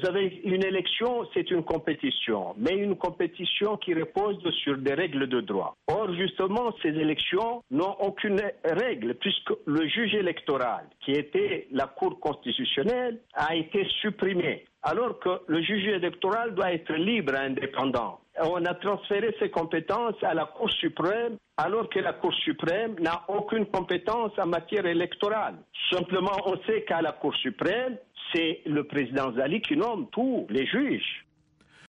Vous avez une élection, c'est une compétition, mais une compétition qui repose sur des règles de droit. Or, justement, ces élections n'ont aucune règle, puisque le juge électoral, qui était la Cour constitutionnelle, a été supprimé, alors que le juge électoral doit être libre et indépendant. On a transféré ses compétences à la Cour suprême, alors que la Cour suprême n'a aucune compétence en matière électorale. Simplement, on sait qu'à la Cour suprême, c'est le président Zali qui nomme tous les juges.